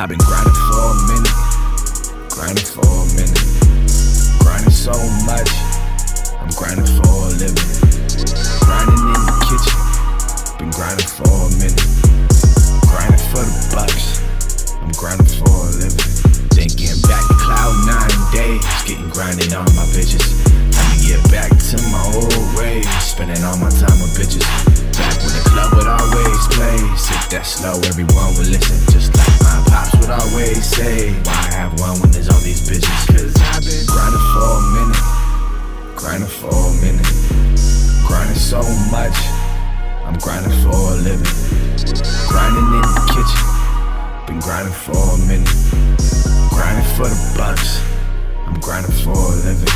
I've been grinding for a minute, grinding for a minute, grinding so much. I'm grinding for a living, grinding in the kitchen. Been grinding for a minute, grinding for the bucks. I'm grinding for a living. Then getting back to cloud nine days, getting grinding on my bitches. Time to get back to my old ways, spending all my time with bitches. Back when the club would always play, sit that slow, everyone would listen. Just like pops would always say, Why have one when there's all these bitches? Cause I've been grinding for a minute, grinding for a minute, grinding so much. I'm grinding for a living, grinding in the kitchen. Been grinding for a minute, grinding for the bucks. I'm grinding for a living.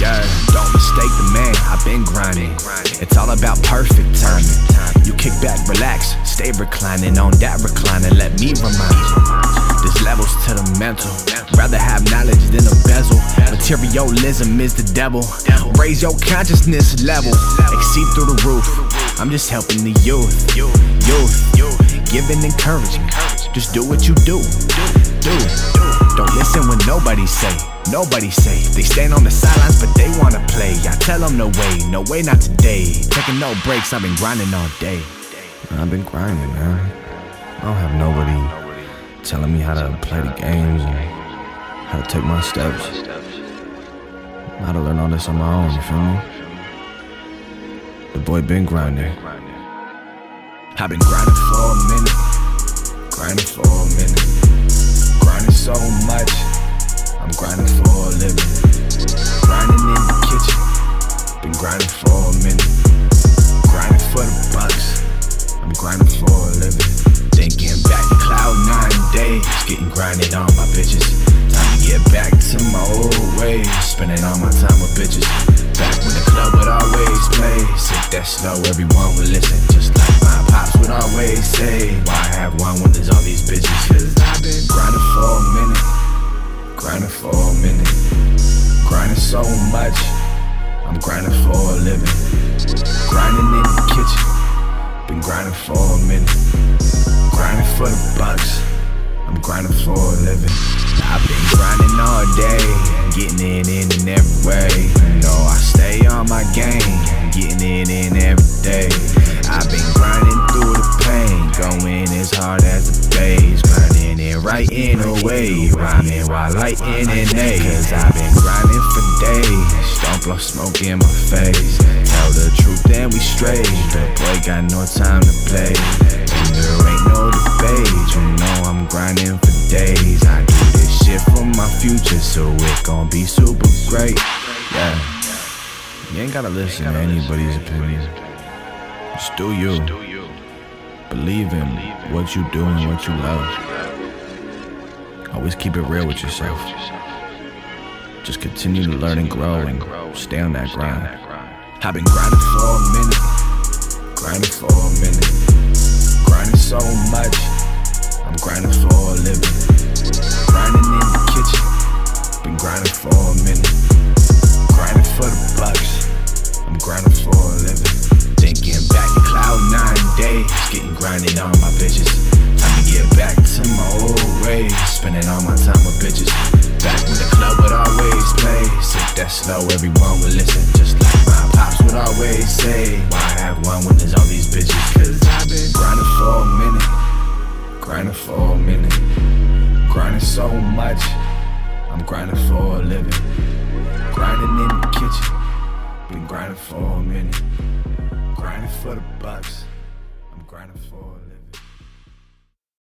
Yeah, don't mistake the man, I've been grinding. It's all about perfect timing. You kick back, relax, stay reclining on that recliner. Let me remind you. Mental. Rather have knowledge than a bezel. Materialism is the devil. Raise your consciousness level. Exceed through the roof. I'm just helping the youth. Youth. Giving encouragement. Just do what you do. Do. Don't listen when nobody say. Nobody say. They stand on the sidelines, but they wanna play. I tell them no way, no way, not today. Taking no breaks, I've been grinding all day. I've been grinding, man. I don't have nobody telling me how to play the games and how to take my steps. How to learn all this on my own, you feel me? The boy been grinding. I've been grinding for a minute, grinding for a minute, grinding so much. I'm grinding for a living, grinding getting grinded on my bitches. Time to get back to my old ways, spending all my time with bitches. Back when the club would always play, sit that slow, everyone would listen. Just like my pops would always say, Why I have one when there's all these bitches? Cause I've been grinding for a minute, grinding for a minute, grinding so much. I'm grinding for a living, grinding in the kitchen. Been grinding for a minute, grinding for the bucks. Grinding for a living. I've been grinding all day, getting it in in every way. You know I stay on my game, getting it in every day. I've been grinding through the pain, going as hard as the days, grinding it right in a way, rhyming while lighting an A. Cause I've been grinding for days, don't blow smoke in my face. Tell the truth and we straight, the boy got no time to play. And there ain't no it be super great. Yeah. You ain't gotta listen to anybody's opinion. Just do you. Believe in what you do and what you love. Always keep it real with yourself. Just continue to learn and grow and stay on that grind. I've been grinding for a minute, grinding for a minute, grinding so much. I'm grinding for a living, grinding in slow, everyone would listen. Just like my pops would always say, Why have one when there's all these bitches? Cause I've been grinding for a minute, grinding for a minute, grinding so much. I'm grinding for a living, grinding in the kitchen. Been grinding for a minute, grinding for the bucks. I'm grinding for a living.